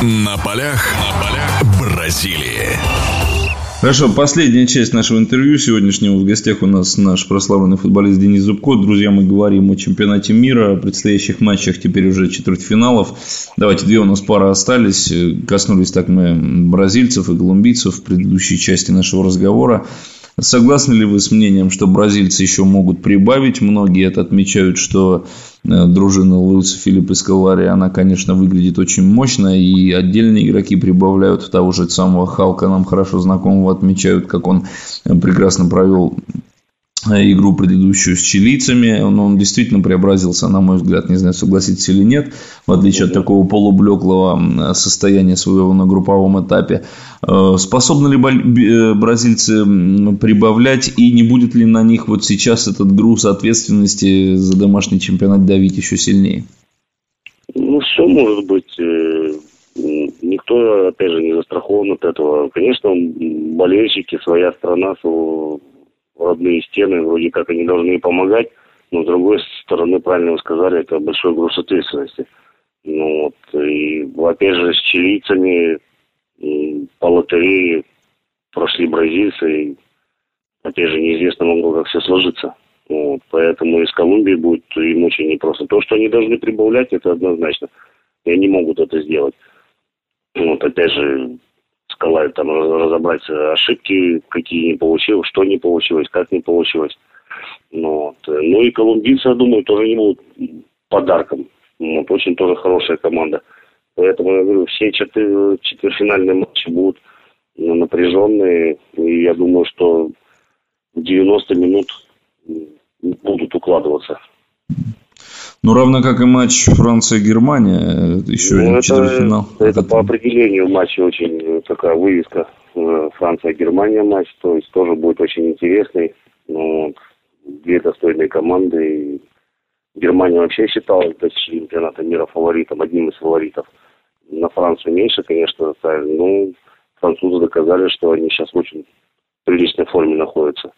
На полях, на полях Бразилии. Хорошо, последняя часть нашего интервью сегодняшнего. В гостях у нас наш прославленный футболист Денис Зубко. Друзья, мы говорим о чемпионате мира, о предстоящих матчах, теперь уже четвертьфиналов. Давайте, две у нас пары остались. Коснулись так мы бразильцев и колумбийцев в предыдущей части нашего разговора. Согласны ли вы с мнением, что бразильцы еще могут прибавить? Многие это отмечают, что э, дружина Луиса Филиппа Скалари, она, конечно, выглядит очень мощно, и отдельные игроки прибавляют того же самого Халка, нам хорошо знакомого, отмечают, как он э, прекрасно провел игру предыдущую с чилийцами. Он, он действительно преобразился, на мой взгляд, не знаю, согласитесь или нет, в отличие от такого полублеклого состояния своего на групповом этапе. Э, способны ли э, бразильцы прибавлять и не будет ли на них вот сейчас этот груз ответственности за домашний чемпионат давить еще сильнее? Ну, все может быть. Никто, опять же, не застрахован от этого. Конечно, болельщики, своя страна, родные стены, вроде как они должны помогать, но с другой стороны, правильно вы сказали, это большой груз ответственности. Ну вот, и опять же с чилийцами по лотерее прошли бразильцы, и опять же неизвестно могло, как все сложится. Вот, поэтому из Колумбии будет им очень непросто. То, что они должны прибавлять, это однозначно. И они могут это сделать. Вот, опять же, Скалай там разобрать ошибки, какие не получилось, что не получилось, как не получилось. Ну, вот. ну и колумбийцы, я думаю, тоже не будут подарком. Вот, очень тоже хорошая команда. Поэтому я говорю, все четвер- четвертьфинальные матчи будут напряженные. И я думаю, что в 90 минут будут укладываться. Ну, равно как и матч Франция-Германия, еще ну, один четвертьфинал. Это, это по определению матча очень э, такая вывеска. Э, Франция-Германия матч, то есть тоже будет очень интересный. Ну, две достойные команды. Германия вообще считалась до чемпионата мира фаворитом, одним из фаворитов. На Францию меньше, конечно, ставили. Ну, французы доказали, что они сейчас в очень приличной форме находятся.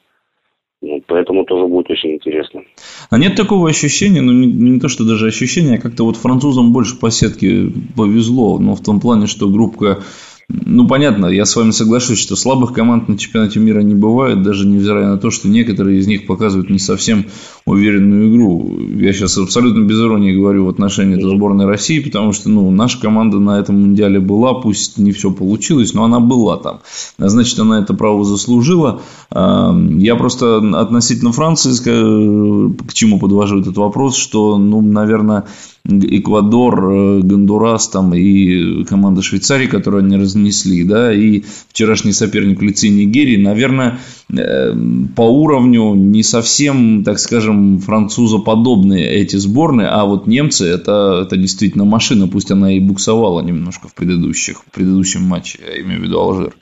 Ну, поэтому тоже будет очень интересно. А нет такого ощущения, ну не, не то, что даже ощущения, а как-то вот французам больше по сетке повезло, но в том плане, что группа ну, понятно, я с вами соглашусь, что слабых команд на чемпионате мира не бывает, даже невзирая на то, что некоторые из них показывают не совсем уверенную игру. Я сейчас абсолютно без иронии говорю в отношении этой сборной России, потому что ну, наша команда на этом мундиале была, пусть не все получилось, но она была там. Значит, она это право заслужила. Я просто относительно Франции, к чему подвожу этот вопрос, что, ну, наверное, Эквадор, э, Гондурас там и команда Швейцарии, которую они разнесли, да, и вчерашний соперник в лице Нигерии, наверное, э, по уровню не совсем, так скажем, французоподобные эти сборные, а вот немцы это, это действительно машина, пусть она и буксовала немножко в предыдущих, в предыдущем матче, я имею в виду Алжир.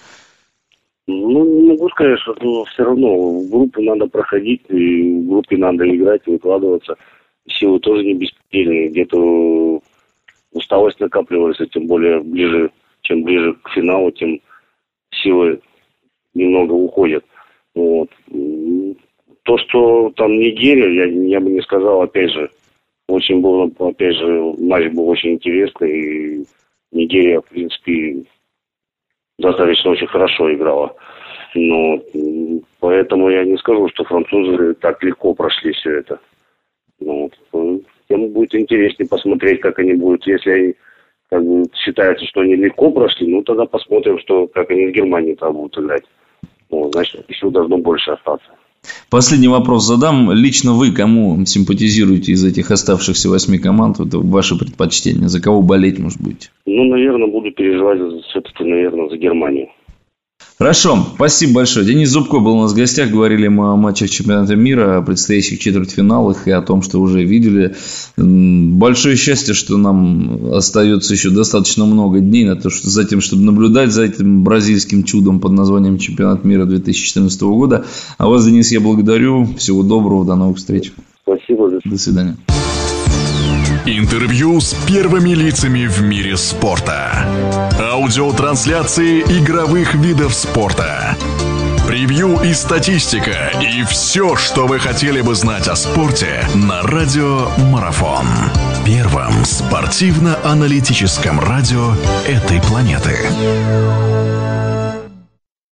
Ну, не могу сказать, что но все равно в группу надо проходить, и в группе надо играть и выкладываться – силы тоже не беспредельные. Где-то усталость накапливается, тем более ближе, чем ближе к финалу, тем силы немного уходят. Вот. То, что там Нигерия, я, я бы не сказал, опять же, очень был, опять же, матч был очень интересный, и Нигерия, в принципе, достаточно очень хорошо играла. Но поэтому я не скажу, что французы так легко прошли все это. Ну. Тем будет интереснее посмотреть, как они будут. Если они как бы, считается, что они легко прошли, ну тогда посмотрим, что, как они в Германии там будут играть. Ну, значит, еще должно больше остаться. Последний вопрос задам. Лично вы кому симпатизируете из этих оставшихся восьми команд? Это ваше предпочтение. За кого болеть, может быть? Ну, наверное, буду переживать все-таки, наверное, за Германию. Хорошо, спасибо большое. Денис Зубко был у нас в гостях. Говорили мы о матчах чемпионата мира, о предстоящих четвертьфиналах и о том, что уже видели. Большое счастье, что нам остается еще достаточно много дней на то, что за тем, чтобы наблюдать за этим бразильским чудом под названием чемпионат мира 2014 года. А вас, Денис, я благодарю. Всего доброго, до новых встреч. Спасибо. До свидания. Интервью с первыми лицами в мире спорта. Аудиотрансляции игровых видов спорта. Превью и статистика. И все, что вы хотели бы знать о спорте на Радио Марафон. Первом спортивно-аналитическом радио этой планеты.